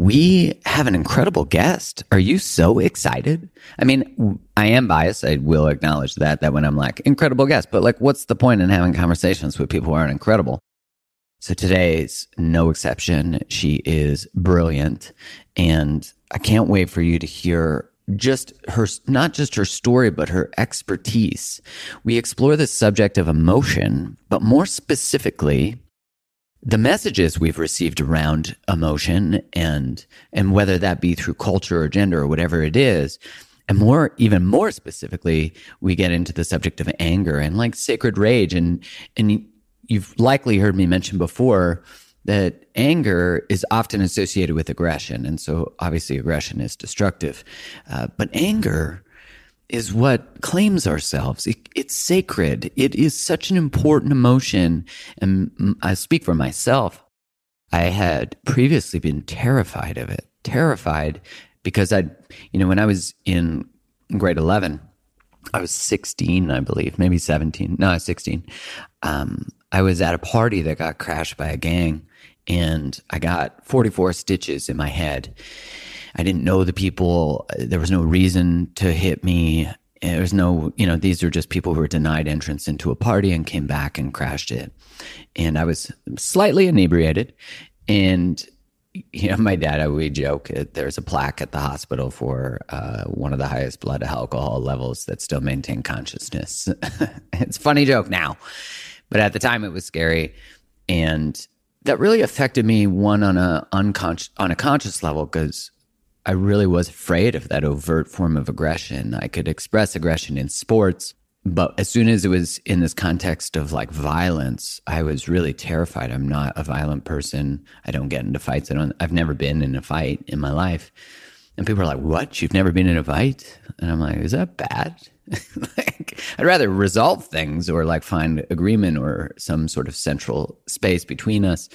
we have an incredible guest. Are you so excited? I mean, I am biased. I will acknowledge that, that when I'm like, incredible guest, but like, what's the point in having conversations with people who aren't incredible? So today's no exception. She is brilliant. And I can't wait for you to hear just her, not just her story, but her expertise. We explore the subject of emotion, but more specifically, the messages we've received around emotion and and whether that be through culture or gender or whatever it is and more even more specifically we get into the subject of anger and like sacred rage. And and you've likely heard me mention before that anger is often associated with aggression. And so obviously aggression is destructive. Uh, but anger is what claims ourselves. It, it's sacred. It is such an important emotion. And I speak for myself. I had previously been terrified of it, terrified because I'd, you know, when I was in grade 11, I was 16, I believe, maybe 17. No, I was 16. Um, I was at a party that got crashed by a gang and I got 44 stitches in my head I didn't know the people. There was no reason to hit me. There was no, you know, these are just people who were denied entrance into a party and came back and crashed it. And I was slightly inebriated. And, you know, my dad, I would joke, uh, there's a plaque at the hospital for uh, one of the highest blood alcohol levels that still maintain consciousness. it's a funny joke now. But at the time, it was scary. And that really affected me, one, on a unconscious, on a conscious level, because I really was afraid of that overt form of aggression. I could express aggression in sports, but as soon as it was in this context of like violence, I was really terrified. I'm not a violent person. I don't get into fights. I don't, I've never been in a fight in my life. And people are like, what? You've never been in a fight? And I'm like, is that bad? like, I'd rather resolve things or like find agreement or some sort of central space between us.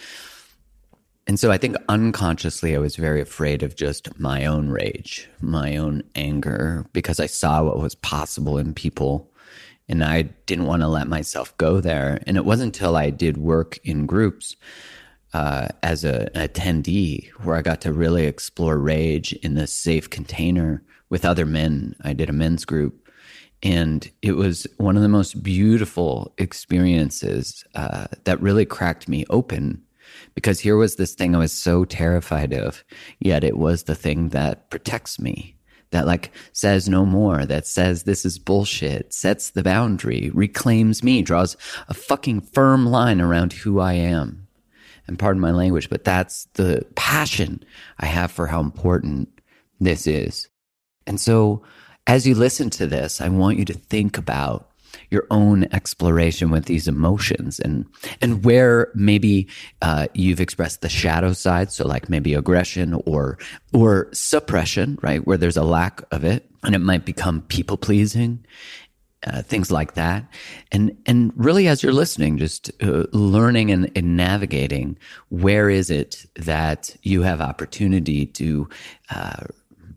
And so I think unconsciously, I was very afraid of just my own rage, my own anger, because I saw what was possible in people. And I didn't want to let myself go there. And it wasn't until I did work in groups uh, as a, an attendee where I got to really explore rage in this safe container with other men. I did a men's group. And it was one of the most beautiful experiences uh, that really cracked me open because here was this thing I was so terrified of, yet it was the thing that protects me, that like says no more, that says this is bullshit, sets the boundary, reclaims me, draws a fucking firm line around who I am. And pardon my language, but that's the passion I have for how important this is. And so as you listen to this, I want you to think about your own exploration with these emotions and and where maybe uh, you've expressed the shadow side. So like maybe aggression or or suppression right? Where there's a lack of it and it might become people pleasing uh, things like that, and and really as you're listening, just uh, learning and, and, navigating where is it that you have opportunity to uh,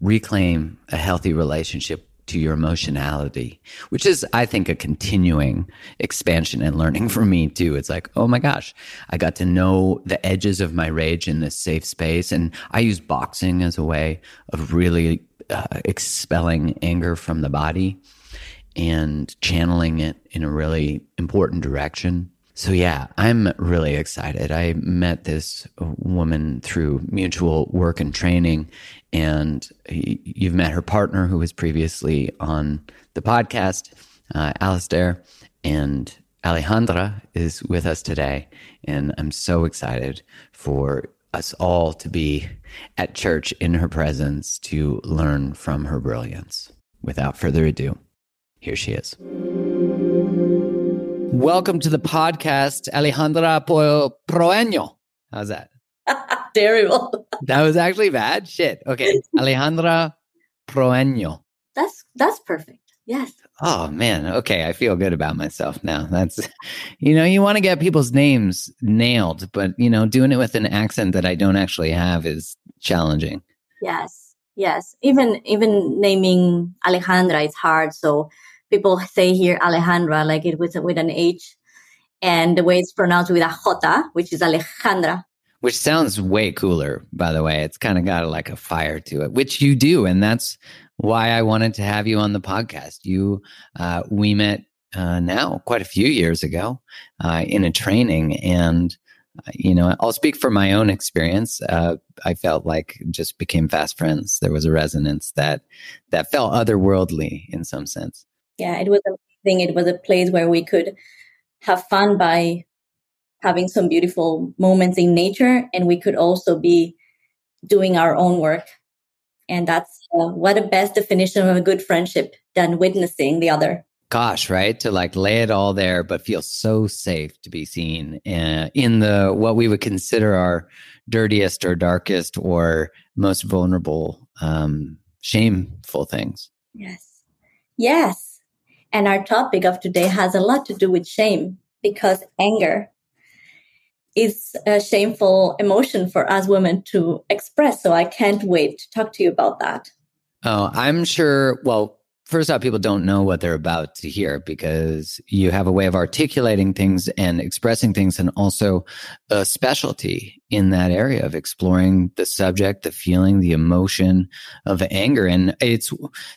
reclaim a healthy relationship to your emotionality, which is, I think, a continuing expansion and learning for me too. It's like, oh my gosh, I got to know the edges of my rage in this safe space. And I use boxing as a way of really uh, expelling anger from the body and channeling it in a really important direction. So yeah, I'm really excited. I met this woman through mutual work and training and you've met her partner who was previously on the podcast, uh, Alistair, and Alejandra is with us today. And I'm so excited for us all to be at church in her presence to learn from her brilliance. Without further ado, here she is. Welcome to the podcast, Alejandra Proeño. How's that? Terrible. that was actually bad. Shit. Okay. Alejandra Proaño. That's that's perfect. Yes. Oh man. Okay. I feel good about myself now. That's you know, you want to get people's names nailed, but you know, doing it with an accent that I don't actually have is challenging. Yes. Yes. Even even naming Alejandra is hard. So people say here Alejandra like it with with an H and the way it's pronounced with a J, which is Alejandra which sounds way cooler, by the way. It's kind of got like a fire to it, which you do. And that's why I wanted to have you on the podcast. You, uh, we met uh, now quite a few years ago uh, in a training. And, uh, you know, I'll speak from my own experience. Uh, I felt like just became fast friends. There was a resonance that, that felt otherworldly in some sense. Yeah, it was amazing. It was a place where we could have fun by having some beautiful moments in nature and we could also be doing our own work. And that's uh, what a best definition of a good friendship than witnessing the other. Gosh right? To like lay it all there but feel so safe to be seen uh, in the what we would consider our dirtiest or darkest or most vulnerable um, shameful things. Yes. Yes and our topic of today has a lot to do with shame because anger is a shameful emotion for us women to express. So I can't wait to talk to you about that. Oh, I'm sure. Well, first off, people don't know what they're about to hear because you have a way of articulating things and expressing things, and also a specialty in that area of exploring the subject, the feeling, the emotion of anger. And it's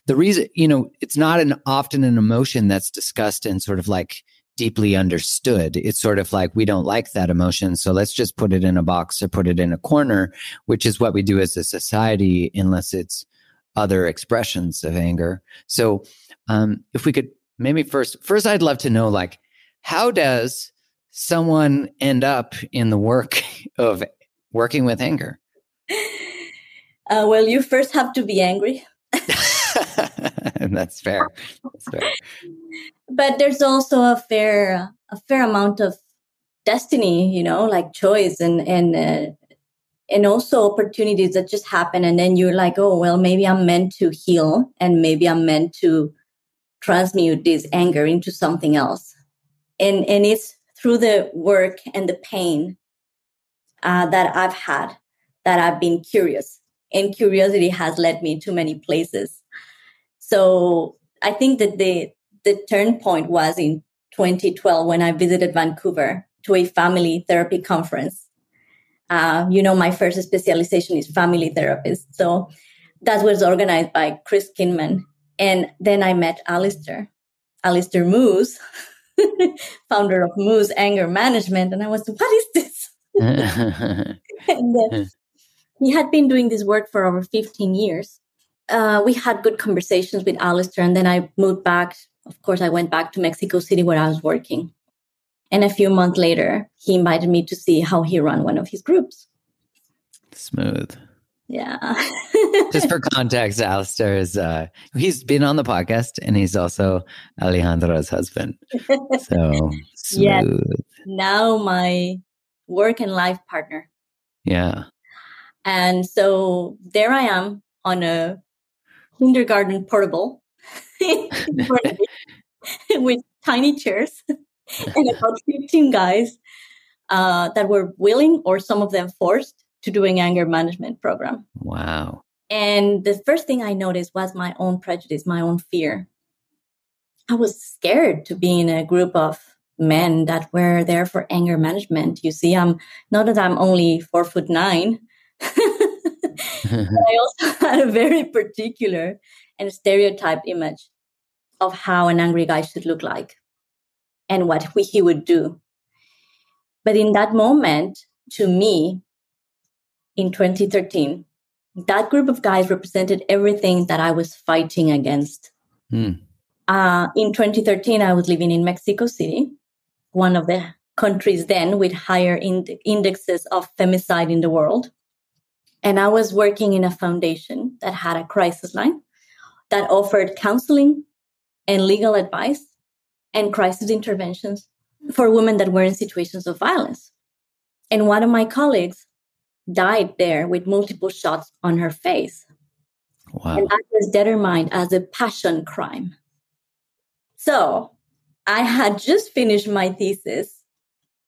the reason, you know, it's not an often an emotion that's discussed and sort of like deeply understood. It's sort of like we don't like that emotion. So let's just put it in a box or put it in a corner, which is what we do as a society, unless it's other expressions of anger. So um, if we could maybe first, first, I'd love to know like, how does someone end up in the work of working with anger? Uh, well, you first have to be angry. and that's fair. That's fair. But there's also a fair a fair amount of destiny, you know, like choice and and uh, and also opportunities that just happen, and then you're like, oh well, maybe I'm meant to heal, and maybe I'm meant to transmute this anger into something else, and and it's through the work and the pain uh, that I've had that I've been curious, and curiosity has led me to many places so I think that the the turn point was in 2012 when I visited Vancouver to a family therapy conference. Uh, you know, my first specialization is family therapist. So that was organized by Chris Kinman. And then I met Alistair, Alistair Moose, founder of Moose Anger Management. And I was, what is this? and, uh, he had been doing this work for over 15 years uh, we had good conversations with Alistair, and then I moved back. Of course, I went back to Mexico City where I was working. And a few months later, he invited me to see how he ran one of his groups. Smooth. Yeah. Just for context, Alistair is uh, he's been on the podcast and he's also Alejandra's husband. So smooth. Yes. Now my work and life partner. Yeah. And so there I am on a kindergarten portable. with tiny chairs and about 15 guys uh, that were willing or some of them forced to doing anger management program. Wow. And the first thing I noticed was my own prejudice, my own fear. I was scared to be in a group of men that were there for anger management. You see, I'm not that I'm only four foot nine. I also had a very particular and stereotyped image of how an angry guy should look like and what he would do. But in that moment, to me, in 2013, that group of guys represented everything that I was fighting against. Mm. Uh, in 2013, I was living in Mexico City, one of the countries then with higher ind- indexes of femicide in the world. And I was working in a foundation that had a crisis line that offered counseling and legal advice and crisis interventions for women that were in situations of violence. And one of my colleagues died there with multiple shots on her face. Wow. And that was determined as a passion crime. So I had just finished my thesis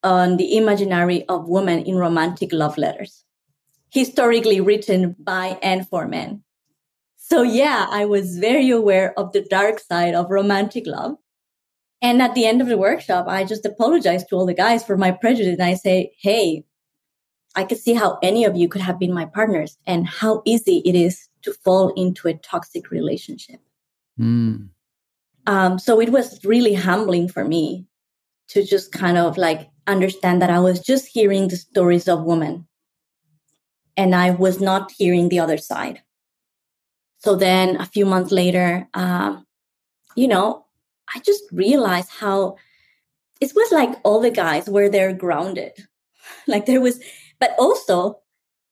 on the imaginary of women in romantic love letters, historically written by and for men. So yeah, I was very aware of the dark side of romantic love. And at the end of the workshop, I just apologized to all the guys for my prejudice. And I say, Hey, I could see how any of you could have been my partners and how easy it is to fall into a toxic relationship. Mm. Um, so it was really humbling for me to just kind of like understand that I was just hearing the stories of women and I was not hearing the other side. So then a few months later, um, you know, I just realized how it was like all the guys were there grounded. Like there was but also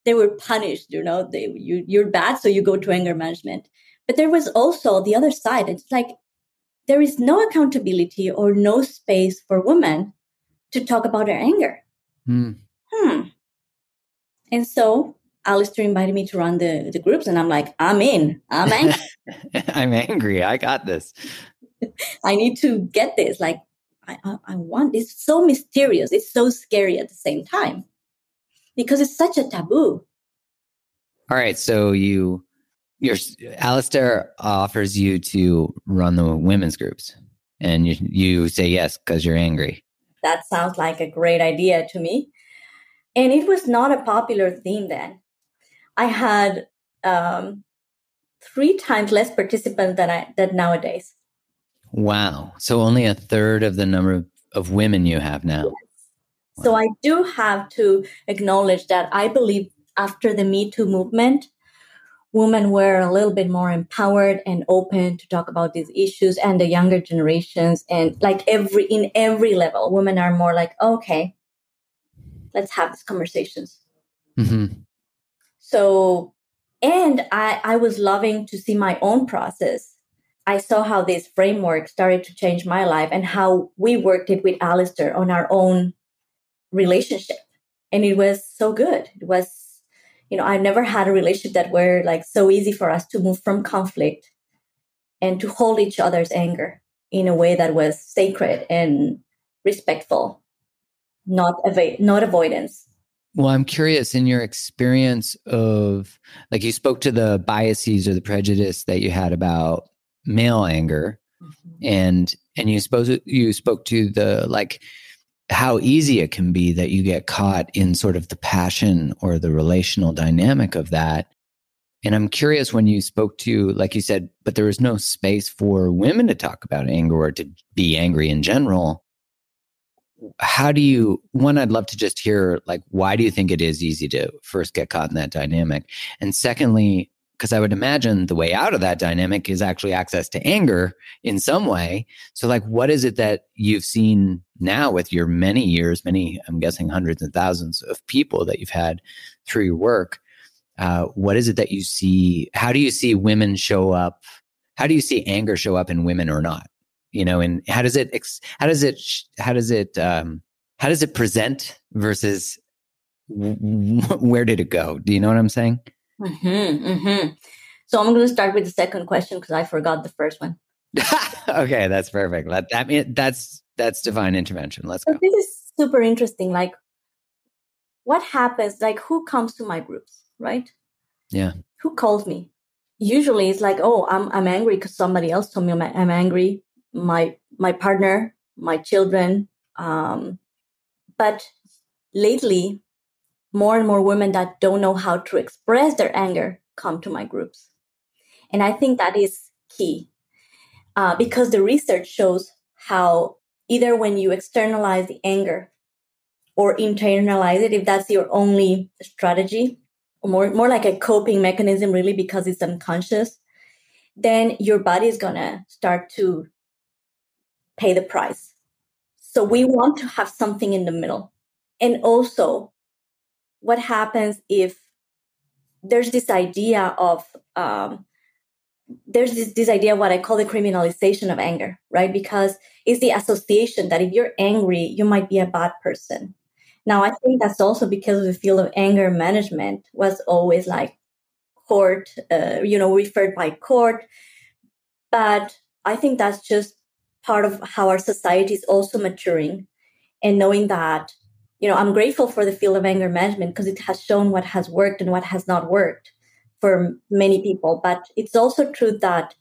they were punished you know they you, you're bad so you go to anger management but there was also the other side it's like there is no accountability or no space for women to talk about their anger mm. hmm and so Alistair invited me to run the, the groups, and I'm like, I'm in. I'm angry. I'm angry. I got this. I need to get this. Like, I, I, I want. It's so mysterious. It's so scary at the same time because it's such a taboo. All right. So you, your Alistair offers you to run the women's groups and you, you say yes because you're angry. That sounds like a great idea to me. And it was not a popular theme then. I had um, three times less participants than I than nowadays. Wow! So only a third of the number of, of women you have now. Yes. So I do have to acknowledge that I believe after the Me Too movement, women were a little bit more empowered and open to talk about these issues and the younger generations and like every in every level women are more like okay let's have these conversations mm-hmm. so and i i was loving to see my own process i saw how this framework started to change my life and how we worked it with Alistair on our own relationship. And it was so good. It was you know i've never had a relationship that were like so easy for us to move from conflict and to hold each other's anger in a way that was sacred and respectful not ava- not avoidance. Well i'm curious in your experience of like you spoke to the biases or the prejudice that you had about male anger mm-hmm. and and you suppose you spoke to the like how easy it can be that you get caught in sort of the passion or the relational dynamic of that. And I'm curious when you spoke to, like you said, but there was no space for women to talk about anger or to be angry in general. How do you, one, I'd love to just hear, like, why do you think it is easy to first get caught in that dynamic? And secondly, because I would imagine the way out of that dynamic is actually access to anger in some way. So, like, what is it that you've seen now with your many years, many, I'm guessing hundreds and thousands of people that you've had through your work? Uh, what is it that you see? How do you see women show up? How do you see anger show up in women or not? You know, and how does it, how does it, how does it, um, how does it present versus where did it go? Do you know what I'm saying? Mm-hmm, mm-hmm. So I'm going to start with the second question because I forgot the first one. okay, that's perfect. That, that mean, that's that's divine intervention. Let's go. This is super interesting. Like, what happens? Like, who comes to my groups, right? Yeah. Who calls me? Usually, it's like, oh, I'm I'm angry because somebody else told me I'm, I'm angry. My my partner, my children. Um, but lately, more and more women that don't know how to express their anger come to my groups, and I think that is key uh, because the research shows how either when you externalize the anger or internalize it, if that's your only strategy, more, more like a coping mechanism, really, because it's unconscious, then your body is going to start to pay the price. So we want to have something in the middle. And also, what happens if there's this idea of um, there's this, this idea what I call the criminalization of anger, right? Because it's the association that if you're angry, you might be a bad person. Now, I think that's also because the field of anger management was always like court, uh, you know, referred by court. But I think that's just part of how our society is also maturing and knowing that, you know, I'm grateful for the field of anger management because it has shown what has worked and what has not worked for many people. But it's also true that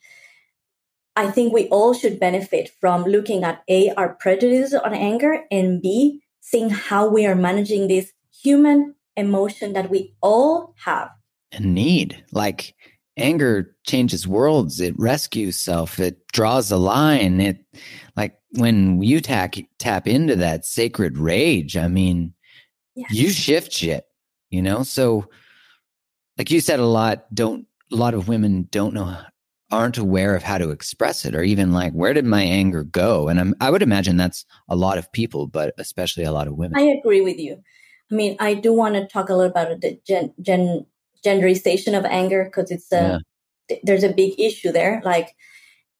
I think we all should benefit from looking at A, our prejudices on anger, and B, seeing how we are managing this human emotion that we all have. And need. Like anger changes worlds, it rescues self, it draws a line. It like when you tap tap into that sacred rage, I mean, yes. you shift shit, you know? So like you said a lot don't a lot of women don't know aren't aware of how to express it or even like where did my anger go and I'm, i would imagine that's a lot of people but especially a lot of women i agree with you i mean i do want to talk a little about the gen, gen genderization of anger because it's a yeah. there's a big issue there like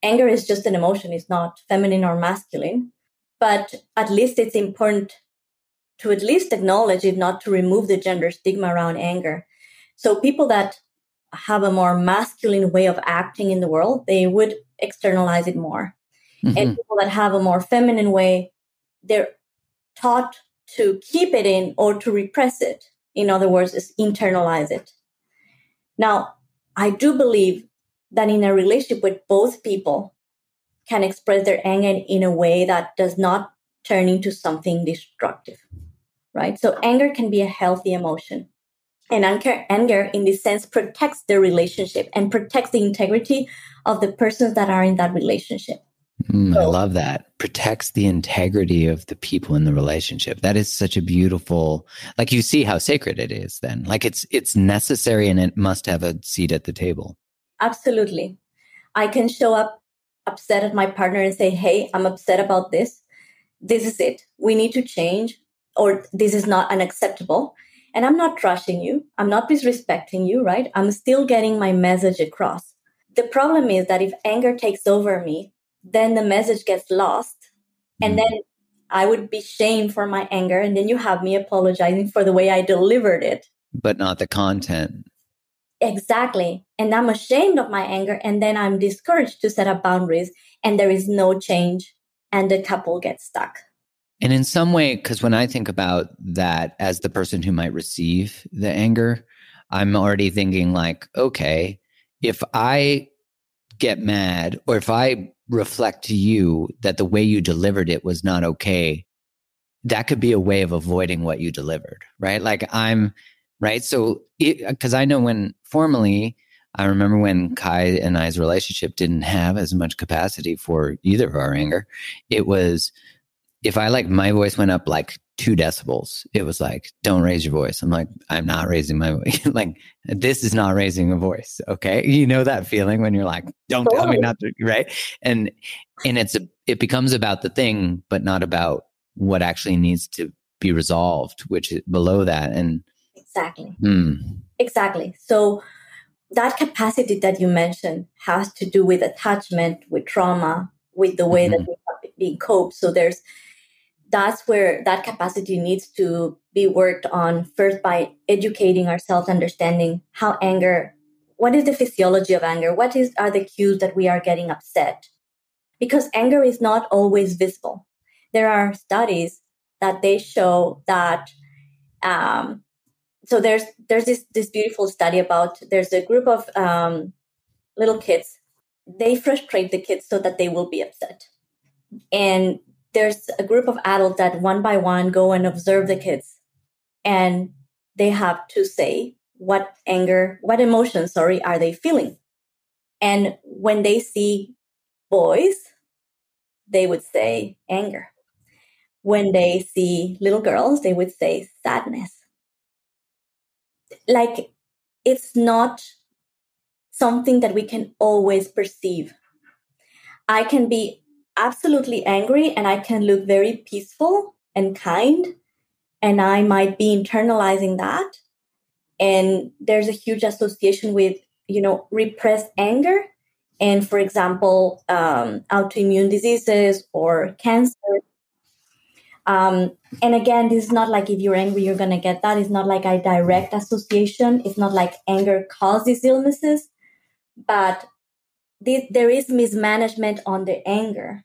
anger is just an emotion it's not feminine or masculine but at least it's important to at least acknowledge if not to remove the gender stigma around anger so people that have a more masculine way of acting in the world, they would externalize it more. Mm-hmm. And people that have a more feminine way, they're taught to keep it in or to repress it. In other words, is internalize it. Now, I do believe that in a relationship with both people can express their anger in a way that does not turn into something destructive, right? So anger can be a healthy emotion. And anger, anger in this sense protects the relationship and protects the integrity of the persons that are in that relationship. Mm, so, I love that. Protects the integrity of the people in the relationship. That is such a beautiful like you see how sacred it is then. Like it's it's necessary and it must have a seat at the table. Absolutely. I can show up upset at my partner and say, "Hey, I'm upset about this. This is it. We need to change or this is not unacceptable." And I'm not trashing you. I'm not disrespecting you, right? I'm still getting my message across. The problem is that if anger takes over me, then the message gets lost. And hmm. then I would be shamed for my anger. And then you have me apologizing for the way I delivered it. But not the content. Exactly. And I'm ashamed of my anger. And then I'm discouraged to set up boundaries. And there is no change. And the couple gets stuck. And in some way, because when I think about that as the person who might receive the anger, I'm already thinking, like, okay, if I get mad or if I reflect to you that the way you delivered it was not okay, that could be a way of avoiding what you delivered, right? Like, I'm right. So, because I know when formally, I remember when Kai and I's relationship didn't have as much capacity for either of our anger. It was if I like my voice went up like two decibels, it was like, don't raise your voice. I'm like, I'm not raising my voice. like, this is not raising a voice. Okay. You know that feeling when you're like, don't tell me not to, right? And, and it's, a, it becomes about the thing, but not about what actually needs to be resolved, which is below that. And exactly. Hmm. Exactly. So that capacity that you mentioned has to do with attachment, with trauma, with the way mm-hmm. that we being coped. So there's, that's where that capacity needs to be worked on first by educating ourselves understanding how anger what is the physiology of anger? What is are the cues that we are getting upset? Because anger is not always visible. There are studies that they show that um, so there's there's this this beautiful study about there's a group of um, little kids. They frustrate the kids so that they will be upset. And there's a group of adults that one by one go and observe the kids. And they have to say what anger what emotions sorry are they feeling? And when they see boys they would say anger. When they see little girls they would say sadness. Like it's not something that we can always perceive. I can be absolutely angry and I can look very peaceful and kind, and I might be internalizing that. And there's a huge association with, you know, repressed anger. And for example, um, autoimmune diseases or cancer um, and again, this is not like if you're angry, you're going to get that. It's not like a direct association. It's not like anger causes illnesses, but this, there is mismanagement on the anger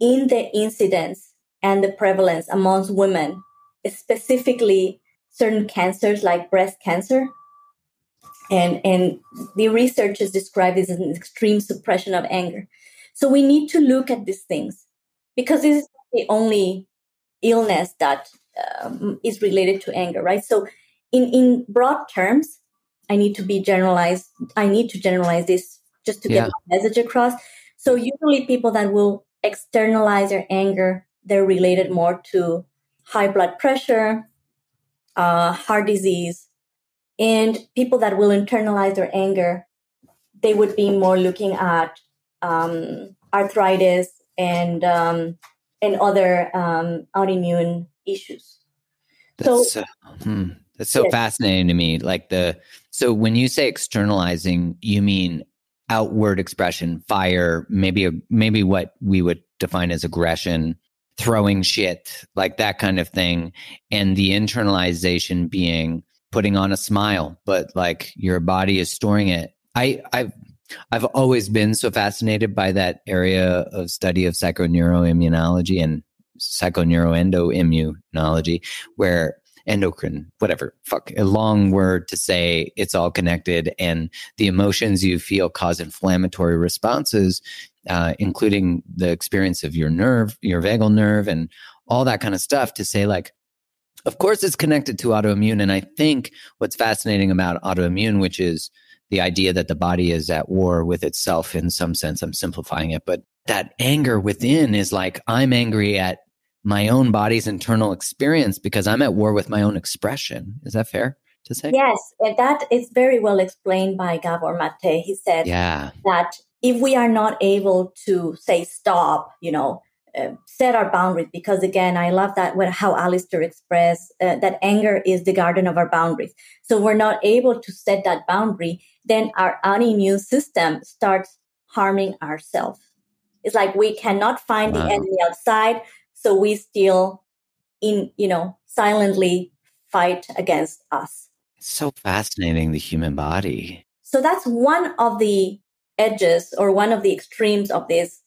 in the incidence and the prevalence amongst women, specifically certain cancers like breast cancer. And, and the research is described as an extreme suppression of anger. So we need to look at these things because this is the only illness that um, is related to anger, right? So, in in broad terms, I need to be generalized. I need to generalize this just to yeah. get my message across. So, usually, people that will externalize their anger, they're related more to high blood pressure, uh, heart disease, and people that will internalize their anger, they would be more looking at um, arthritis and um, and other um, autoimmune issues. That's so, uh, hmm, that's so yes. fascinating to me. Like the so when you say externalizing, you mean outward expression, fire, maybe a, maybe what we would define as aggression, throwing shit, like that kind of thing, and the internalization being putting on a smile, but like your body is storing it. I I've I've always been so fascinated by that area of study of psychoneuroimmunology and psychoneuroendoimmunology, where endocrine, whatever, fuck, a long word to say it's all connected. And the emotions you feel cause inflammatory responses, uh, including the experience of your nerve, your vagal nerve, and all that kind of stuff to say, like, of course, it's connected to autoimmune. And I think what's fascinating about autoimmune, which is the idea that the body is at war with itself in some sense. I'm simplifying it, but that anger within is like, I'm angry at my own body's internal experience because I'm at war with my own expression. Is that fair to say? Yes, and that is very well explained by Gabor Mate. He said yeah. that if we are not able to say stop, you know, uh, set our boundaries because again i love that what how Alistair expressed uh, that anger is the garden of our boundaries so we're not able to set that boundary then our immune system starts harming ourselves it's like we cannot find wow. the enemy outside so we still in you know silently fight against us. It's so fascinating the human body. So that's one of the edges or one of the extremes of this.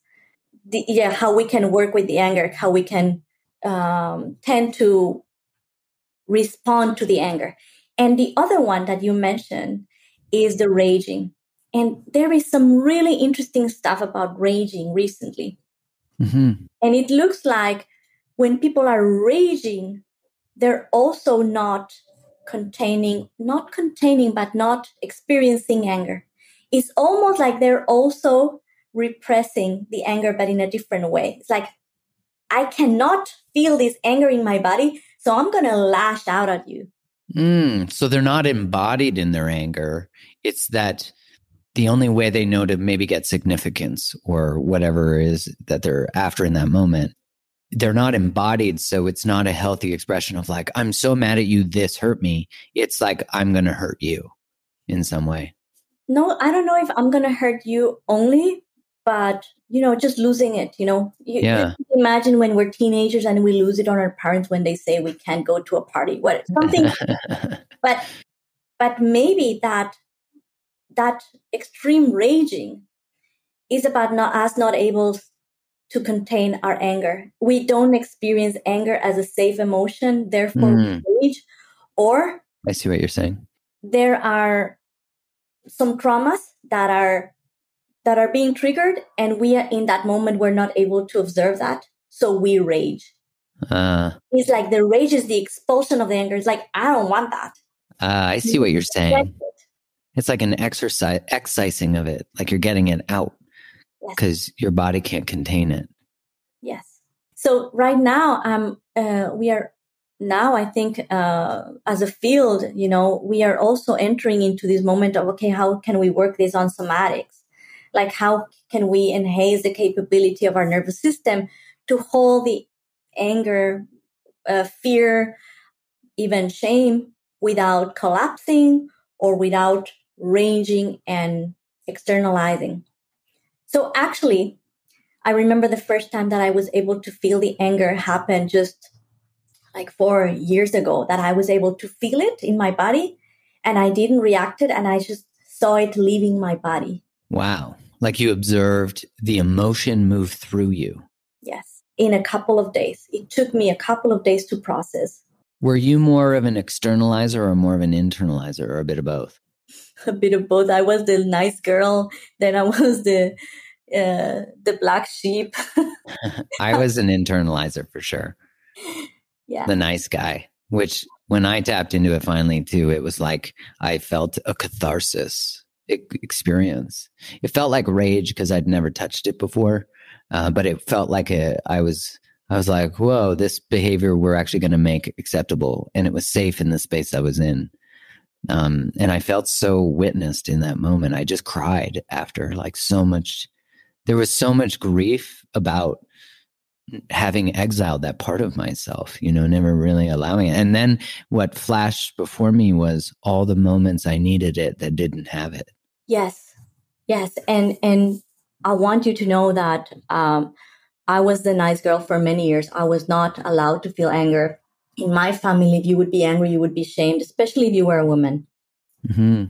The, yeah how we can work with the anger how we can um, tend to respond to the anger. And the other one that you mentioned is the raging. And there is some really interesting stuff about raging recently mm-hmm. and it looks like when people are raging they're also not containing not containing but not experiencing anger it's almost like they're also repressing the anger, but in a different way. It's like, I cannot feel this anger in my body, so I'm going to lash out at you. Mm, so they're not embodied in their anger. It's that the only way they know to maybe get significance or whatever is that they're after in that moment. They're not embodied. So it's not a healthy expression of like, I'm so mad at you, this hurt me. It's like, I'm going to hurt you in some way. No, I don't know if I'm going to hurt you only, but you know just losing it you know you, yeah. You imagine when we're teenagers and we lose it on our parents when they say we can't go to a party what something but but maybe that that extreme raging is about not us not able to contain our anger. We don't experience anger as a safe emotion, therefore mm. we rage. Or I see what you're saying. There are some traumas that are that are being triggered and we are in that moment we're not able to observe that so we rage uh, it's like the rage is the expulsion of the anger it's like i don't want that uh, i see what you're saying it's like an exercise excising of it like you're getting it out because yes. your body can't contain it. Yes. So right now um uh, we are now i think uh, as a field you know we are also entering into this moment of okay how can we work this on somatics? Like how can we enhance the capability of our nervous system to hold the anger uh, fear even shame without collapsing or without ranging and externalizing so actually i remember the first time that i was able to feel the anger happen just like four years ago that i was able to feel it in my body and i didn't react it and i just saw it leaving my body wow like you observed the emotion move through you. Yes, in a couple of days. It took me a couple of days to process. Were you more of an externalizer or more of an internalizer or a bit of both? A bit of both. I was the nice girl, then I was the uh, the black sheep. I was an internalizer for sure. Yeah. The nice guy, which when I tapped into it finally too, it was like I felt a catharsis experience. It felt like rage because I'd never touched it before, uh, but it felt like a, I was I was like, whoa, this behavior we're actually going to make acceptable, and it was safe in the space I was in. Um, and I felt so witnessed in that moment. I just cried after, like so much. There was so much grief about having exiled that part of myself, you know, never really allowing it. And then what flashed before me was all the moments I needed it that didn't have it. Yes, yes, and and I want you to know that um, I was the nice girl for many years. I was not allowed to feel anger. In my family, if you would be angry, you would be shamed, especially if you were a woman. Mm-hmm.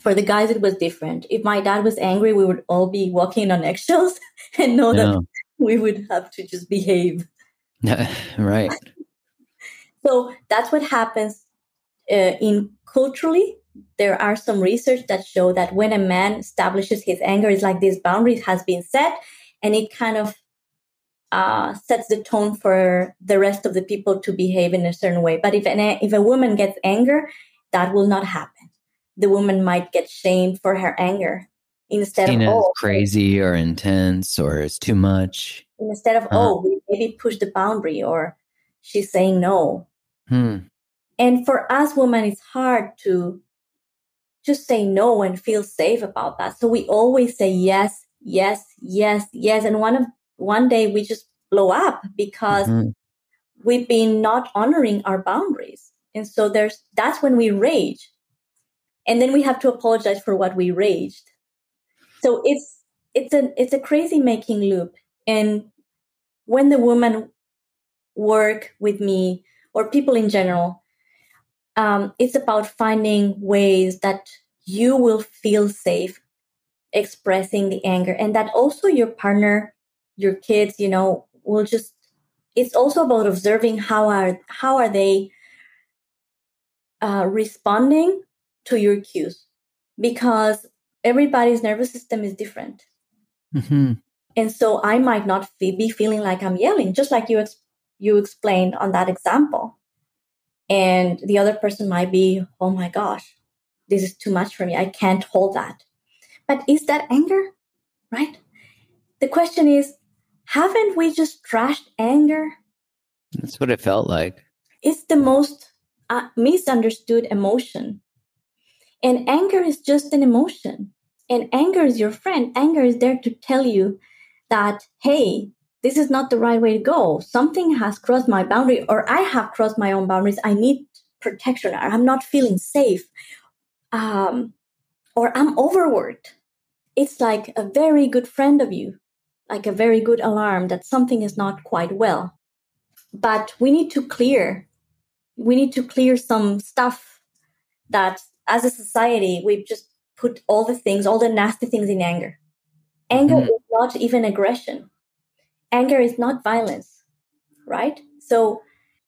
For the guys, it was different. If my dad was angry, we would all be walking on eggshells and know yeah. that we would have to just behave. right. so that's what happens uh, in culturally there are some research that show that when a man establishes his anger, it's like this boundary has been set and it kind of uh, sets the tone for the rest of the people to behave in a certain way. But if an, if a woman gets anger, that will not happen. The woman might get shamed for her anger instead Seen of oh, crazy or intense or it's too much. Instead of uh-huh. oh, we maybe push the boundary or she's saying no. Hmm. And for us women, it's hard to just say no and feel safe about that. So we always say yes, yes, yes, yes. And one of one day we just blow up because mm-hmm. we've been not honoring our boundaries. And so there's that's when we rage. And then we have to apologize for what we raged. So it's it's a it's a crazy making loop. And when the women work with me or people in general um, it's about finding ways that you will feel safe expressing the anger and that also your partner your kids you know will just it's also about observing how are how are they uh, responding to your cues because everybody's nervous system is different mm-hmm. and so i might not be feeling like i'm yelling just like you ex- you explained on that example and the other person might be, oh my gosh, this is too much for me. I can't hold that. But is that anger? Right? The question is, haven't we just trashed anger? That's what it felt like. It's the most uh, misunderstood emotion. And anger is just an emotion. And anger is your friend. Anger is there to tell you that, hey, this is not the right way to go. Something has crossed my boundary, or I have crossed my own boundaries. I need protection, or I'm not feeling safe, um, or I'm overworked. It's like a very good friend of you, like a very good alarm that something is not quite well. But we need to clear, we need to clear some stuff that as a society, we've just put all the things, all the nasty things in anger. Anger mm-hmm. is not even aggression anger is not violence, right? So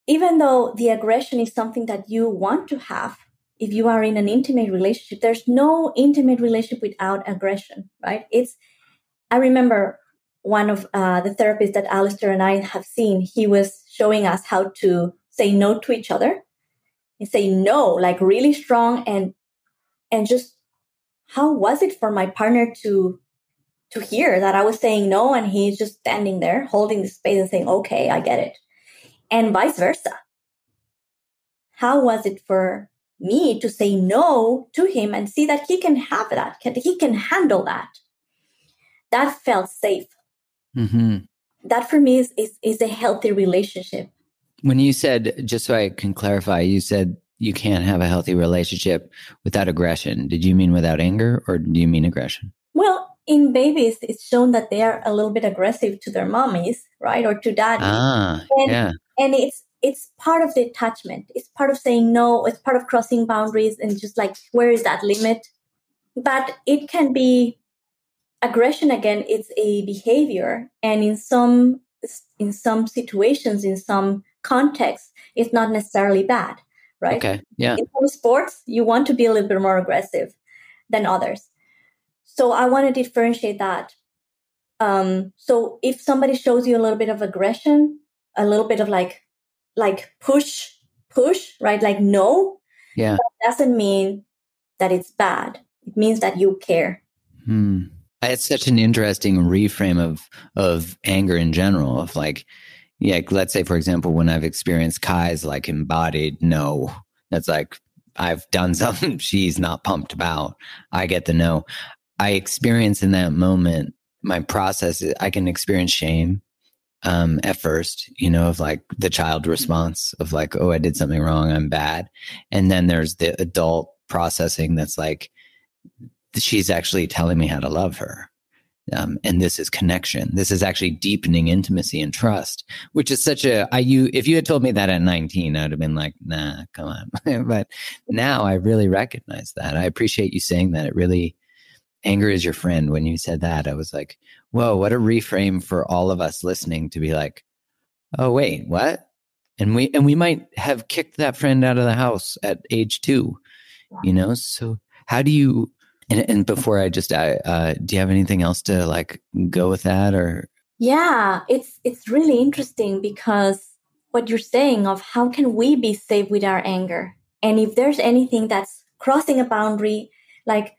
even though the aggression is something that you want to have, if you are in an intimate relationship, there's no intimate relationship without aggression, right? It's, I remember one of uh, the therapists that Alistair and I have seen, he was showing us how to say no to each other and say no, like really strong and, and just how was it for my partner to to hear that I was saying no and he's just standing there holding the space and saying, okay, I get it. And vice versa. How was it for me to say no to him and see that he can have that, he can handle that? That felt safe. Mm-hmm. That for me is, is, is a healthy relationship. When you said, just so I can clarify, you said you can't have a healthy relationship without aggression. Did you mean without anger or do you mean aggression? Well, in babies, it's shown that they are a little bit aggressive to their mommies, right, or to daddy. Ah, and, yeah. And it's it's part of the attachment. It's part of saying no. It's part of crossing boundaries and just like where is that limit? But it can be aggression again. It's a behavior, and in some in some situations, in some contexts, it's not necessarily bad, right? Okay. Yeah. In some sports, you want to be a little bit more aggressive than others so I want to differentiate that. Um, so if somebody shows you a little bit of aggression, a little bit of like, like push, push, right? Like no, yeah, that doesn't mean that it's bad. It means that you care. Hmm. It's such an interesting reframe of of anger in general. Of like, yeah, let's say for example, when I've experienced Kai's like embodied no, that's like I've done something she's not pumped about. I get the no. I experience in that moment, my process, I can experience shame um, at first, you know, of like the child response of like, oh, I did something wrong, I'm bad. And then there's the adult processing that's like, she's actually telling me how to love her. Um, and this is connection. This is actually deepening intimacy and trust, which is such a, I, you, if you had told me that at 19, I would have been like, nah, come on. but now I really recognize that. I appreciate you saying that. It really, anger is your friend. When you said that, I was like, whoa, what a reframe for all of us listening to be like, oh, wait, what? And we, and we might have kicked that friend out of the house at age two, you know? So how do you, and, and before I just, uh, uh, do you have anything else to like go with that or? Yeah, it's, it's really interesting because what you're saying of how can we be safe with our anger? And if there's anything that's crossing a boundary, like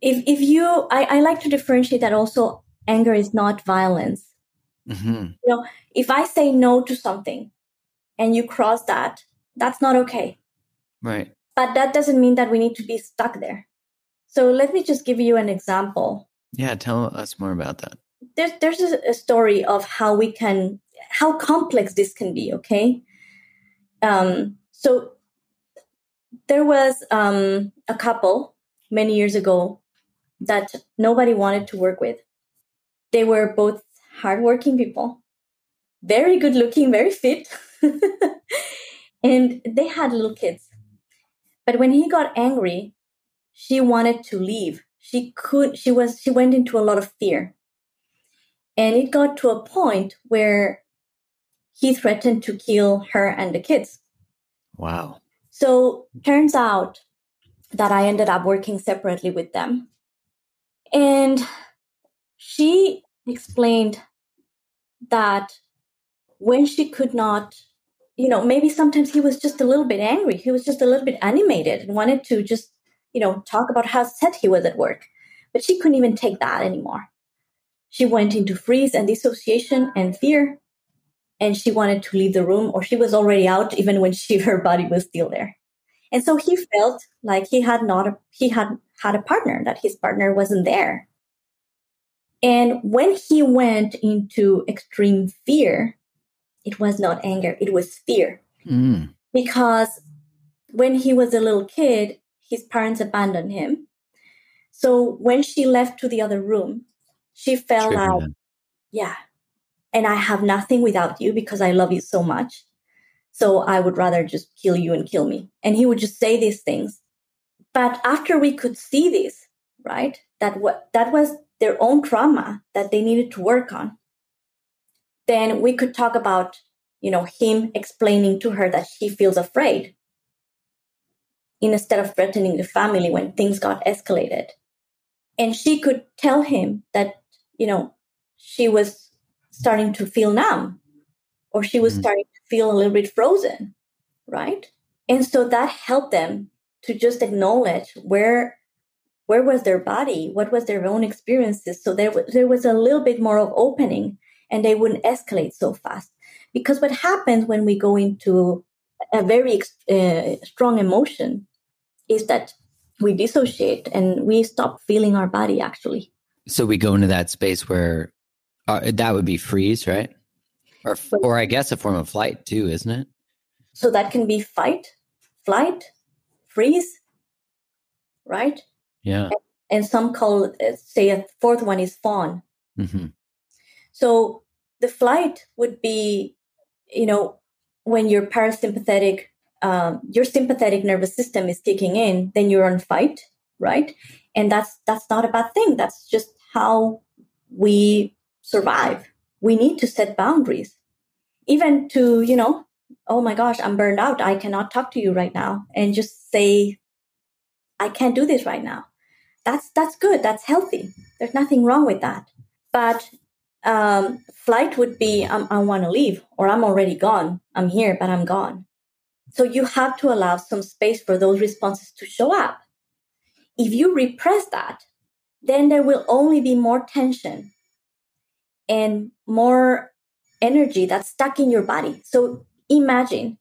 if if you I, I like to differentiate that also anger is not violence mm-hmm. you know if i say no to something and you cross that that's not okay right but that doesn't mean that we need to be stuck there so let me just give you an example yeah tell us more about that there's there's a, story of how we can how complex this can be okay um so there was um a couple many years ago that nobody wanted to work with. They were both hardworking people, very good looking, very fit, and they had little kids. But when he got angry, she wanted to leave. She could, she was, she went into a lot of fear. And it got to a point where he threatened to kill her and the kids. Wow. So turns out that I ended up working separately with them. And she explained that when she could not, you know, maybe sometimes he was just a little bit angry. He was just a little bit animated and wanted to just, you know, talk about how sad he was at work. But she couldn't even take that anymore. She went into freeze and dissociation and fear. And she wanted to leave the room, or she was already out even when she her body was still there. And so he felt like he had not a, he had had a partner, that his partner wasn't there. And when he went into extreme fear, it was not anger, it was fear. Mm. Because when he was a little kid, his parents abandoned him. So when she left to the other room, she felt like, yeah, and I have nothing without you because I love you so much. So I would rather just kill you and kill me. And he would just say these things. But after we could see this, right, that what that was their own trauma that they needed to work on. then we could talk about, you know, him explaining to her that she feels afraid instead of threatening the family when things got escalated. And she could tell him that, you know, she was starting to feel numb or she was mm-hmm. starting to feel a little bit frozen, right? And so that helped them to just acknowledge where where was their body, what was their own experiences. So there was there was a little bit more of opening, and they wouldn't escalate so fast. Because what happens when we go into a very uh, strong emotion is that we dissociate and we stop feeling our body actually. So we go into that space where uh, that would be freeze, right? Or, or I guess a form of flight too, isn't it? So that can be fight, flight, freeze, right? Yeah. And, and some call, uh, say, a fourth one is fawn. Mm-hmm. So the flight would be, you know, when your parasympathetic, um, your sympathetic nervous system is kicking in, then you're on fight, right? And that's that's not a bad thing. That's just how we survive. We need to set boundaries, even to you know, oh my gosh, I'm burned out. I cannot talk to you right now, and just say, I can't do this right now. That's that's good. That's healthy. There's nothing wrong with that. But um, flight would be um, I want to leave or I'm already gone. I'm here, but I'm gone. So you have to allow some space for those responses to show up. If you repress that, then there will only be more tension and more energy that's stuck in your body. So imagine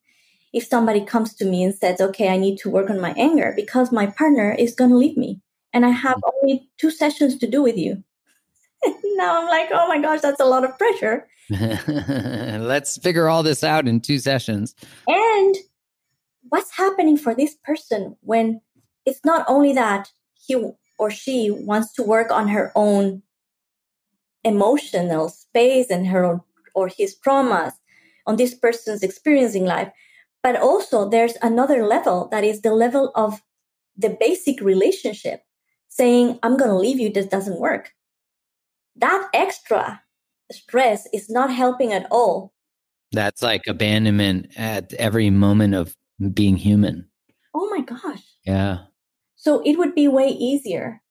if somebody comes to me and says, okay, I need to work on my anger because my partner is going to leave me and I have only two sessions to do with you. now I'm like, oh my gosh, that's a lot of pressure. Let's figure all this out in two sessions. And what's happening for this person when it's not only that he or she wants to work on her own emotional space and her own, or his traumas on this person's experiencing life, but also there's another level that is the level of the basic relationship saying, I'm going to leave you, this doesn't work that extra stress is not helping at all. That's like abandonment at every moment of being human. Oh my gosh. Yeah. So it would be way easier,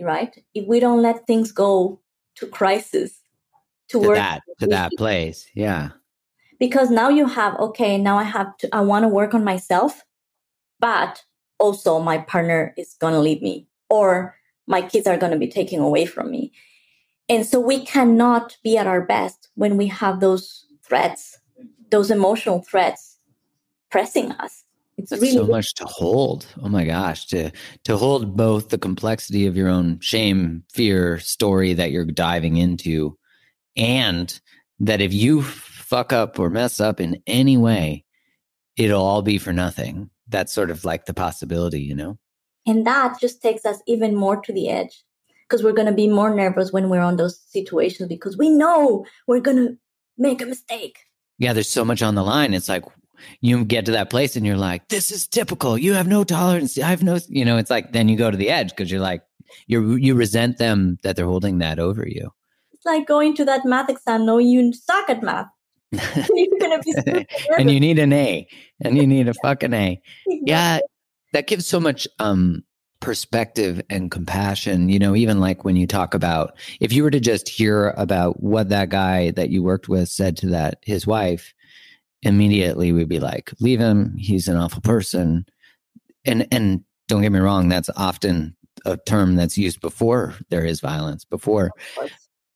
right? If we don't let things go to crisis, to, to that, to that place. Yeah. Because now you have, okay, now I have to, I want to work on myself, but also my partner is going to leave me or my kids are going to be taken away from me. And so we cannot be at our best when we have those threats, those emotional threats pressing us. It's That's really so much to hold. Oh my gosh, to to hold both the complexity of your own shame, fear story that you're diving into and that if you fuck up or mess up in any way, it'll all be for nothing. That's sort of like the possibility, you know? And that just takes us even more to the edge because we're going to be more nervous when we're on those situations because we know we're going to make a mistake. Yeah, there's so much on the line. It's like you get to that place and you're like, this is typical. You have no tolerance. I have no, you know, it's like then you go to the edge because you're like, you you resent them that they're holding that over you. It's like going to that math exam knowing you suck at math. and you need an A and you need a fucking A. Yeah, that gives so much um perspective and compassion you know even like when you talk about if you were to just hear about what that guy that you worked with said to that his wife immediately we'd be like leave him. He's an awful person. And and don't get me wrong that's often a term that's used before there is violence before.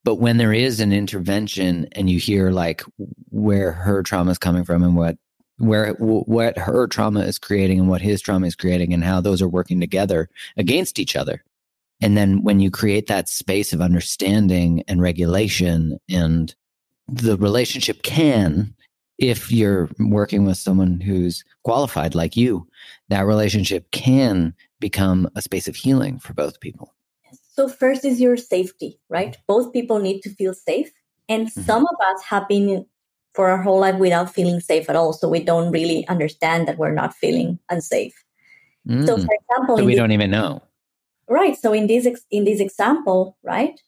But when there is an intervention and you hear like where her trauma is coming from and what where what her trauma is creating and what his trauma is creating and how those are working together against each other. And then when you create that space of understanding and regulation and the relationship can if you're working with someone who's qualified like you that relationship can become a space of healing for both people. So first is your safety right? Both people need to feel safe and mm-hmm. some of us have been for our whole life without feeling safe at all. So we don't really understand that we're not feeling unsafe. Mm. So, for example, so we this, don't even know. Right. So in this in this example, right,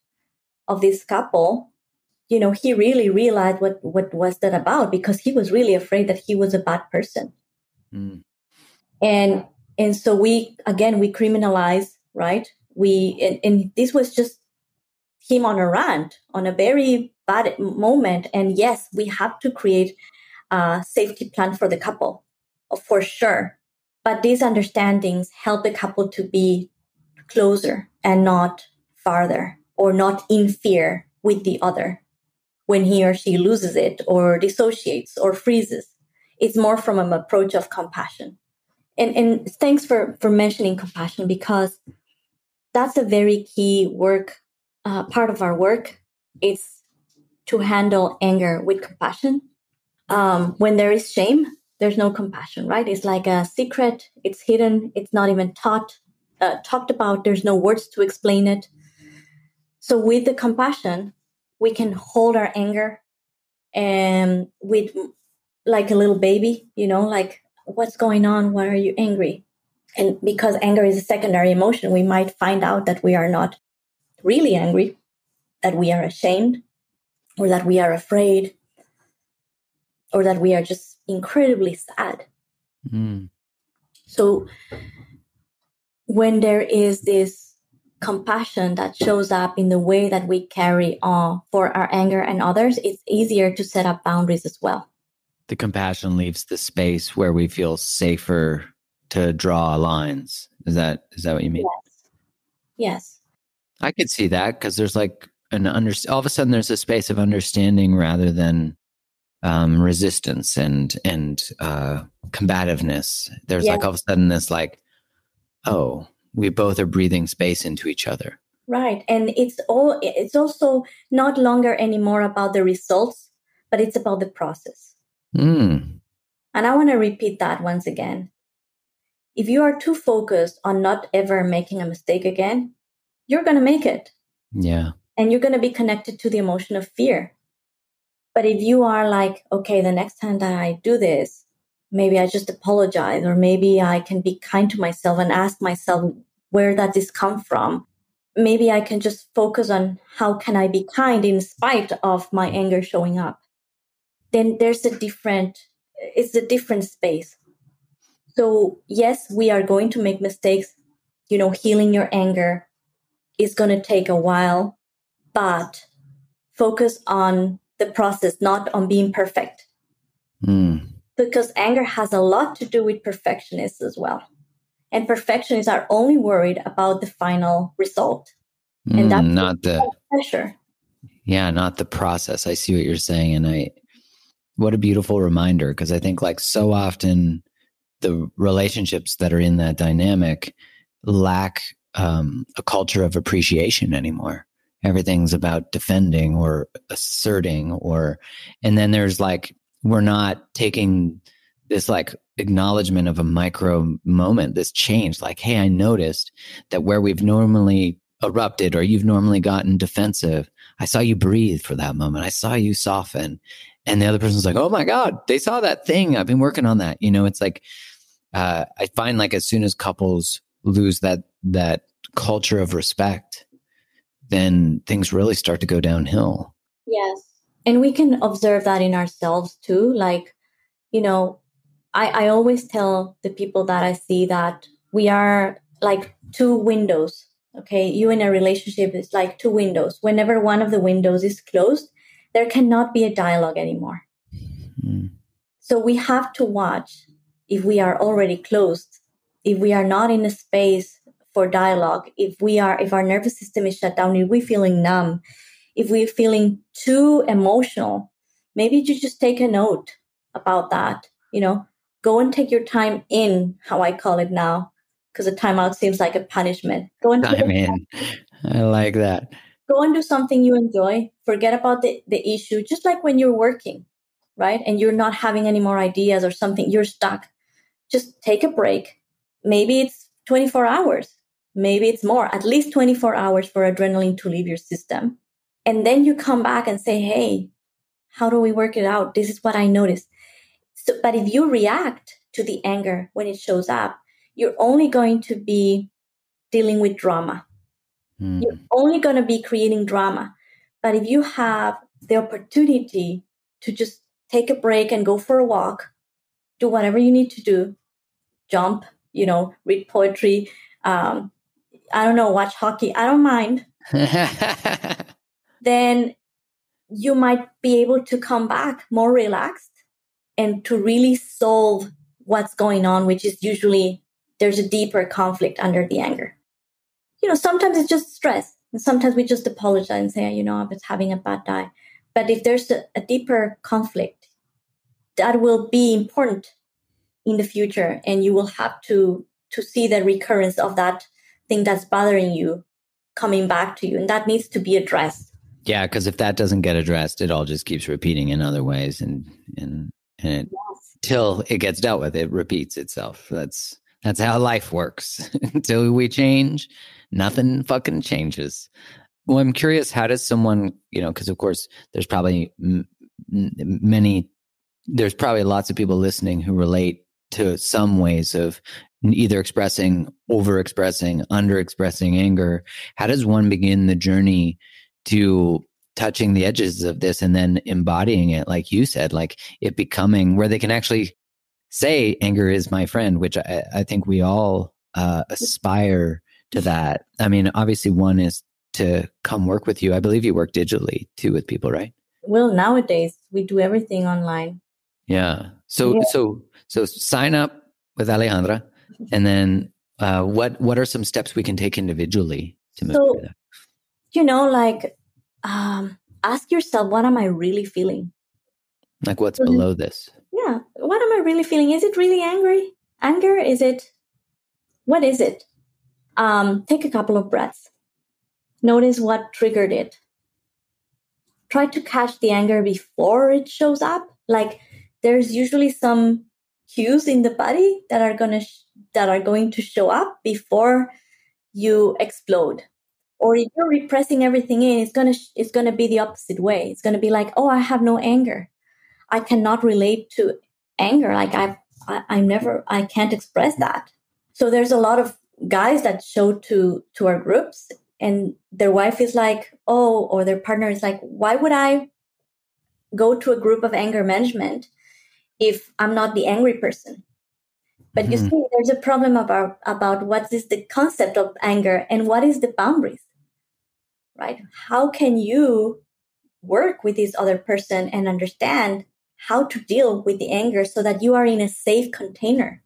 of this couple, you know, he really realized what, what was that about because he was really afraid that he was a bad person. Mm. And, and so we, again, we criminalize, right? We, and, and this was just him on a rant on a very bad moment. And yes, we have to create a safety plan for the couple, for sure. But these understandings help the couple to be closer and not farther or not in fear with the other when he or she loses it or dissociates or freezes. It's more from an approach of compassion. And, and thanks for, for mentioning compassion because that's a very key work, uh, part of our work. It's to handle anger with compassion. Um, when there is shame, there's no compassion, right? It's like a secret. It's hidden. It's not even taught, uh, talked about. There's no words to explain it. So with the compassion, we can hold our anger and with like a little baby, you know, like what's going on? Why are you angry? And because anger is a secondary emotion, we might find out that we are not really angry, that we are ashamed, or that we are afraid, or that we are just incredibly sad. Mm. So when there is this compassion that shows up in the way that we carry on for our anger and others, it's easier to set up boundaries as well. The compassion leaves the space where we feel safer to draw lines. Is that is that what you mean? Yes. Yes. I could see that because there's like an under all of a sudden there's a space of understanding rather than um, resistance and and uh, combativeness. There's yes. like all of a sudden this like, oh, we both are breathing space into each other right and it's all it's also not longer anymore about the results but it's about the process mm. and i want to repeat that once again if you are too focused on not ever making a mistake again you're going to make it yeah and you're going to be connected to the emotion of fear but if you are like okay the next time that i do this maybe I just apologize, or maybe I can be kind to myself and ask myself where that this come from. Maybe I can just focus on how can I be kind in spite of my anger showing up. Then there's a different, it's a different space. So yes, we are going to make mistakes. You know, healing your anger is going to take a while, but focus on the process, not on being perfect. Mm because anger has a lot to do with perfectionists as well. And perfectionists are only worried about the final result. And mm, that's not the pressure. Yeah, not the process. I see what you're saying. And I, what a beautiful reminder. Cause I think like so often the relationships that are in that dynamic lack um, a culture of appreciation anymore. Everything's about defending or asserting or, and then there's like we're not taking this like acknowledgement of a micro moment, this change. Like, hey, I noticed that where we've normally erupted or you've normally gotten defensive, I saw you breathe for that moment. I saw you soften. And the other person's like, oh my God, they saw that thing. I've been working on that. You know, it's like, uh, I find like as soon as couples lose that, that culture of respect, then things really start to go downhill. Yes and we can observe that in ourselves too like you know i i always tell the people that i see that we are like two windows okay you in a relationship is like two windows whenever one of the windows is closed there cannot be a dialogue anymore mm. so we have to watch if we are already closed if we are not in a space for dialogue if we are if our nervous system is shut down if we're feeling numb if we're feeling too emotional, maybe you just take a note about that. You know, go and take your time in, how I call it now, because a timeout seems like a punishment. Go and time in. I like that. Go and do something you enjoy. Forget about the, the issue, just like when you're working, right? And you're not having any more ideas or something, you're stuck. Just take a break. Maybe it's 24 hours. Maybe it's more, at least 24 hours for adrenaline to leave your system and then you come back and say, hey, how do we work it out? This is what I noticed. So, but if you react to the anger when it shows up, you're only going to be dealing with drama. Mm. You're only going to be creating drama. But if you have the opportunity to just take a break and go for a walk, do whatever you need to do, jump, you know, read poetry, um, I don't know, watch hockey, I don't mind, then you might be able to come back more relaxed and to really solve what's going on, which is usually there's a deeper conflict under the anger. You know, sometimes it's just stress. And sometimes we just apologize and say, you know, I was having a bad day. But if there's a, a deeper conflict, that will be important in the future. And you will have to to see the recurrence of that thing that's bothering you coming back to you. And that needs to be addressed. Yeah, because if that doesn't get addressed, it all just keeps repeating in other ways and and and it, yes. till it gets dealt with, it repeats itself. That's that's how life works. Until we change, nothing fucking changes. Well, I'm curious, how does someone, you know, because of course there's probably m- many, there's probably lots of people listening who relate to some ways of either expressing, over expressing, under expressing anger. How does one begin the journey to touching the edges of this and then embodying it, like you said, like it becoming where they can actually say anger is my friend, which I, I think we all uh, aspire to that. I mean, obviously, one is to come work with you. I believe you work digitally too with people, right? Well, nowadays we do everything online. Yeah. So yeah. so so sign up with Alejandra, and then uh, what what are some steps we can take individually to move so, that? You know, like um, ask yourself, what am I really feeling? Like what's mm-hmm. below this? Yeah. What am I really feeling? Is it really angry? Anger? Is it? What is it? Um, take a couple of breaths. Notice what triggered it. Try to catch the anger before it shows up. Like there's usually some cues in the body that are gonna sh- that are going to show up before you explode. Or if you're repressing everything in it's gonna it's gonna be the opposite way. It's gonna be like oh i have no anger. I cannot relate to anger. Like I, i am never i can't express that. So there's a lot of guys that show to to our groups and their wife is like oh or their partner is like why would i go to a group of anger management if i'm not the angry person but mm-hmm. you see there's a problem about about what is the concept of anger and what is the boundaries right? How can you work with this other person and understand how to deal with the anger so that you are in a safe container?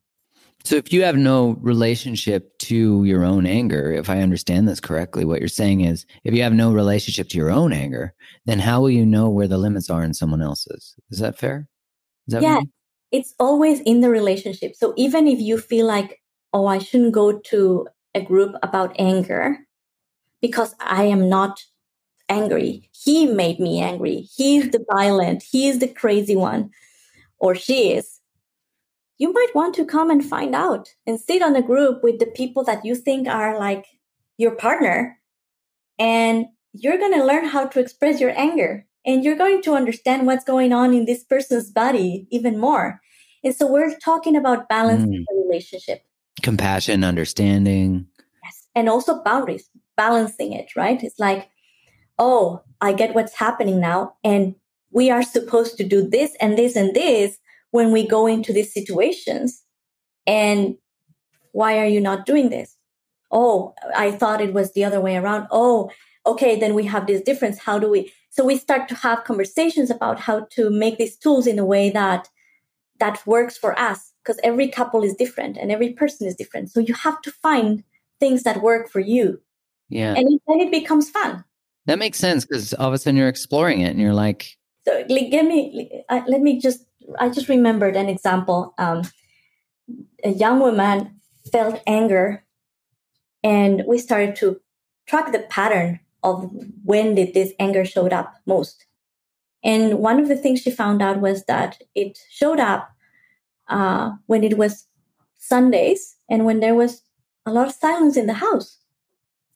So, if you have no relationship to your own anger, if I understand this correctly, what you're saying is if you have no relationship to your own anger, then how will you know where the limits are in someone else's? Is that fair? Yeah, it's always in the relationship. So, even if you feel like, oh, I shouldn't go to a group about anger, because I am not angry. He made me angry. He's the violent. He's the crazy one, or she is. You might want to come and find out and sit on a group with the people that you think are like your partner. And you're going to learn how to express your anger and you're going to understand what's going on in this person's body even more. And so we're talking about balance mm. in the relationship. Compassion, understanding. Yes. And also boundaries balancing it, right? It's like, oh, I get what's happening now. And we are supposed to do this and this and this when we go into these situations. And why are you not doing this? Oh, I thought it was the other way around. Oh, okay, then we have this difference. How do we? So we start to have conversations about how to make these tools in a way that that works for us because every couple is different and every person is different. So you have to find things that work for you. Yeah. And then it becomes fun. That makes sense because all of a sudden you're exploring it and you're like. So like, give me, let me just, I just remembered an example. Um, a young woman felt anger and we started to track the pattern of when did this anger showed up most. And one of the things she found out was that it showed up uh, when it was Sundays and when there was a lot of silence in the house.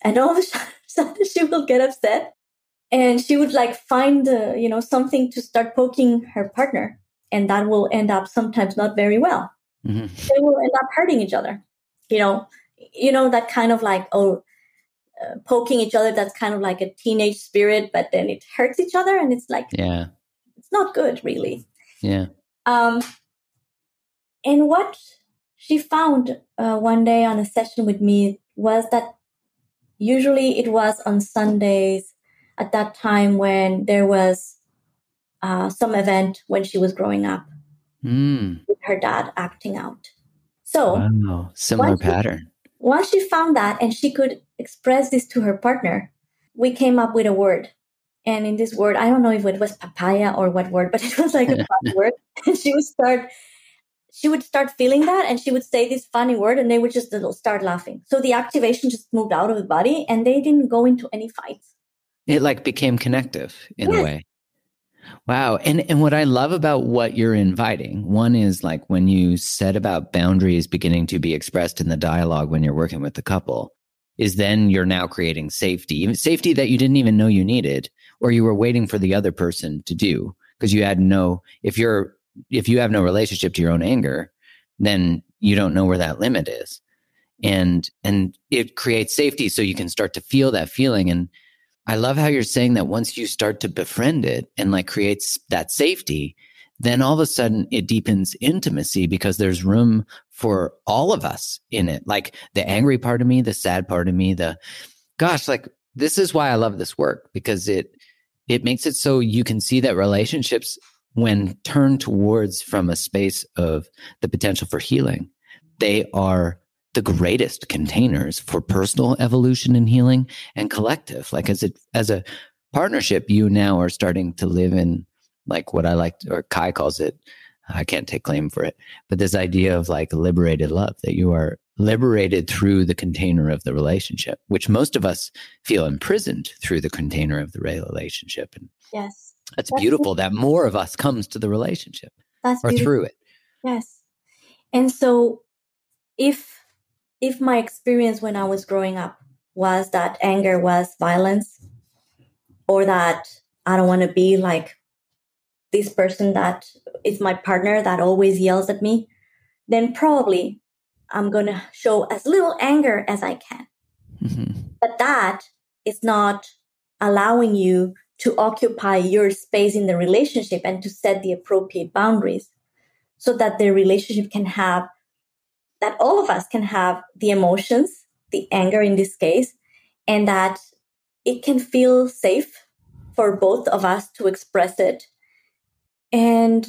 And all of a sudden she will get upset and she would like find, uh, you know, something to start poking her partner. And that will end up sometimes not very well. Mm-hmm. They will end up hurting each other. You know, you know, that kind of like, oh, uh, poking each other that's kind of like a teenage spirit but then it hurts each other and it's like yeah. it's not good really. Yeah. Um and what she found uh, one day on a session with me was that usually it was on sundays at that time when there was uh, some event when she was growing up mm. with her dad acting out. So wow. similar pattern once she found that and she could express this to her partner, we came up with a word. And in this word, I don't know if it was papaya or what word, but it was like a fun word. And she would start, she would start feeling that, and she would say this funny word, and they would just start laughing. So the activation just moved out of the body, and they didn't go into any fights. It like became connective in yes. a way. Wow. And and what I love about what you're inviting, one is like when you said about boundaries beginning to be expressed in the dialogue when you're working with the couple, is then you're now creating safety, safety that you didn't even know you needed or you were waiting for the other person to do because you had no if you're if you have no relationship to your own anger, then you don't know where that limit is. And and it creates safety so you can start to feel that feeling and I love how you're saying that once you start to befriend it and like creates that safety, then all of a sudden it deepens intimacy because there's room for all of us in it. Like the angry part of me, the sad part of me, the gosh, like this is why I love this work because it it makes it so you can see that relationships when turned towards from a space of the potential for healing, they are the greatest containers for personal evolution and healing and collective. Like as a as a partnership, you now are starting to live in like what I like or Kai calls it. I can't take claim for it, but this idea of like liberated love that you are liberated through the container of the relationship, which most of us feel imprisoned through the container of the relationship. And yes, that's, that's beautiful that more of us comes to the relationship that's or beautiful. through it. Yes. And so if if my experience when I was growing up was that anger was violence or that I don't want to be like this person that is my partner that always yells at me, then probably I'm going to show as little anger as I can. Mm-hmm. But that is not allowing you to occupy your space in the relationship and to set the appropriate boundaries so that the relationship can have that all of us can have the emotions, the anger in this case, and that it can feel safe for both of us to express it. And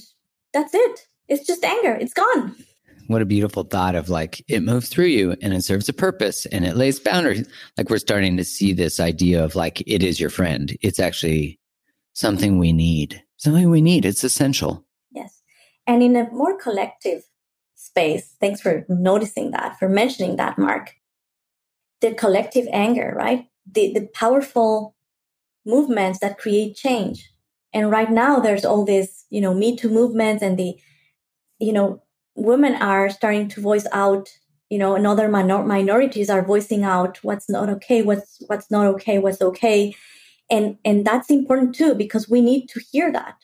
that's it. It's just anger. It's gone. What a beautiful thought of like it moves through you and it serves a purpose and it lays boundaries. Like we're starting to see this idea of like it is your friend. It's actually something we need. Something we need. It's essential. Yes. And in a more collective space. Thanks for noticing that, for mentioning that, Mark. The collective anger, right? The, the powerful movements that create change. And right now, there's all this, you know, Me Too movements and the, you know, women are starting to voice out, you know, and other minor- minorities are voicing out what's not okay, what's what's not okay, what's okay, and and that's important too because we need to hear that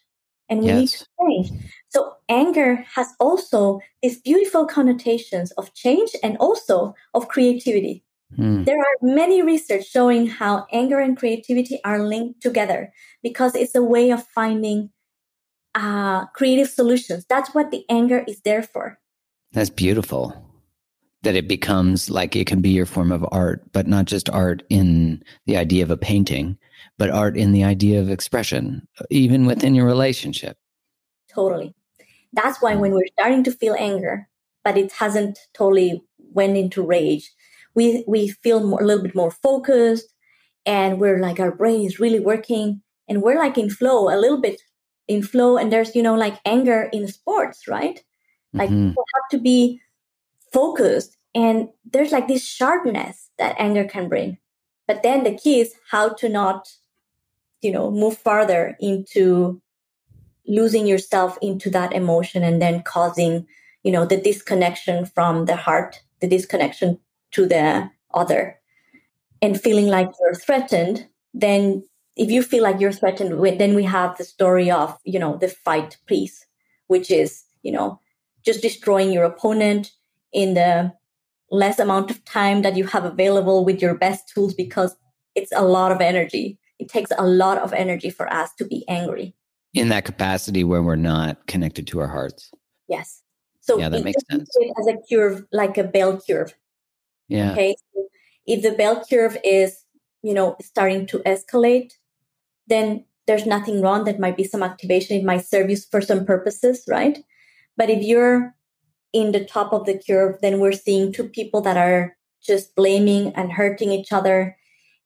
and we yes. need to change. So anger has also these beautiful connotations of change and also of creativity. Hmm. There are many research showing how anger and creativity are linked together because it's a way of finding uh, creative solutions. That's what the anger is there for. That's beautiful. That it becomes like it can be your form of art, but not just art in the idea of a painting, but art in the idea of expression, even within your relationship. Totally. That's why when we're starting to feel anger, but it hasn't totally went into rage, we we feel more, a little bit more focused, and we're like our brain is really working, and we're like in flow a little bit in flow. And there's you know like anger in sports, right? Like mm-hmm. people have to be focused, and there's like this sharpness that anger can bring. But then the key is how to not, you know, move farther into losing yourself into that emotion and then causing you know the disconnection from the heart the disconnection to the other and feeling like you're threatened then if you feel like you're threatened then we have the story of you know the fight piece which is you know just destroying your opponent in the less amount of time that you have available with your best tools because it's a lot of energy. It takes a lot of energy for us to be angry. In that capacity where we're not connected to our hearts. Yes. So yeah, that makes sense. As a curve, like a bell curve. Yeah. Okay. So if the bell curve is, you know, starting to escalate, then there's nothing wrong. That might be some activation. It might serve you for some purposes, right? But if you're in the top of the curve, then we're seeing two people that are just blaming and hurting each other.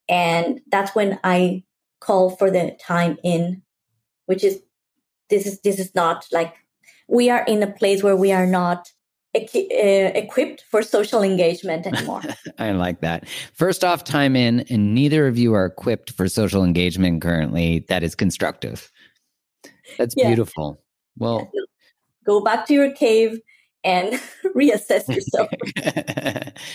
And that's when I call for the time in, which is this is this is not like we are in a place where we are not equi- uh, equipped for social engagement anymore. I like that. First off, time in, and neither of you are equipped for social engagement currently that is constructive. That's yeah. beautiful. Well, go back to your cave and reassess yourself.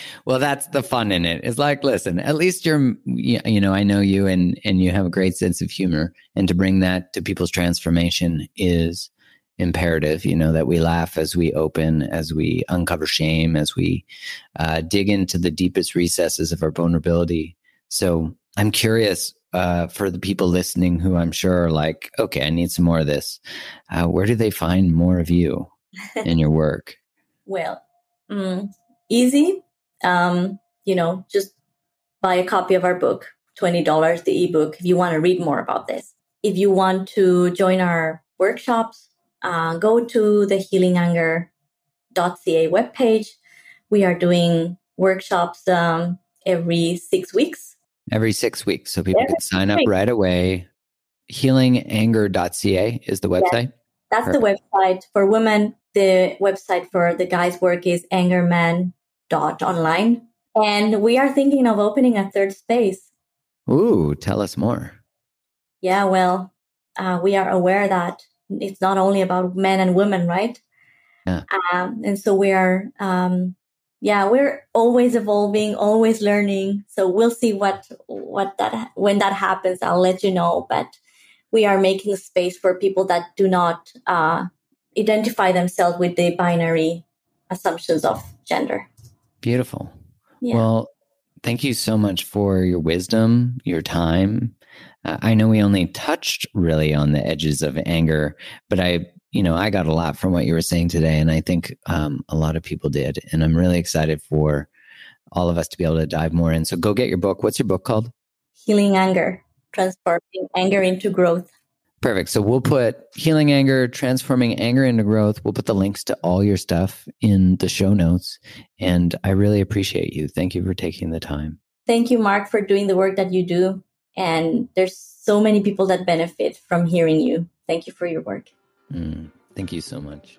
well, that's the fun in it. It's like, listen, at least you're, you know, I know you and, and you have a great sense of humor. And to bring that to people's transformation is imperative, you know, that we laugh as we open, as we uncover shame, as we uh, dig into the deepest recesses of our vulnerability. So I'm curious uh, for the people listening who I'm sure are like, okay, I need some more of this. Uh, where do they find more of you in your work? Well, mm, easy. Um, you know, just buy a copy of our book, $20, the ebook, if you want to read more about this. If you want to join our workshops, uh, go to the healinganger.ca webpage. We are doing workshops um, every six weeks. Every six weeks. So people every can sign up right away. Healinganger.ca is the website. Yes, that's Perfect. the website for women the website for the guy's work is angerman.online. And we are thinking of opening a third space. Ooh, tell us more. Yeah, well, uh, we are aware that it's not only about men and women, right? Yeah. Um, and so we are, um, yeah, we're always evolving, always learning. So we'll see what what that when that happens. I'll let you know. But we are making space for people that do not uh, identify themselves with the binary assumptions of gender. Beautiful. Yeah. Well, thank you so much for your wisdom, your time. Uh, I know we only touched really on the edges of anger, but I, you know, I got a lot from what you were saying today, and I think um, a lot of people did. And I'm really excited for all of us to be able to dive more in. So go get your book. What's your book called? Healing Anger, Transforming Anger into Growth. Perfect. So we'll put healing anger, transforming anger into growth. We'll put the links to all your stuff in the show notes. And I really appreciate you. Thank you for taking the time. Thank you, Mark, for doing the work that you do. And there's so many people that benefit from hearing you. Thank you for your work. Mm, thank you so much.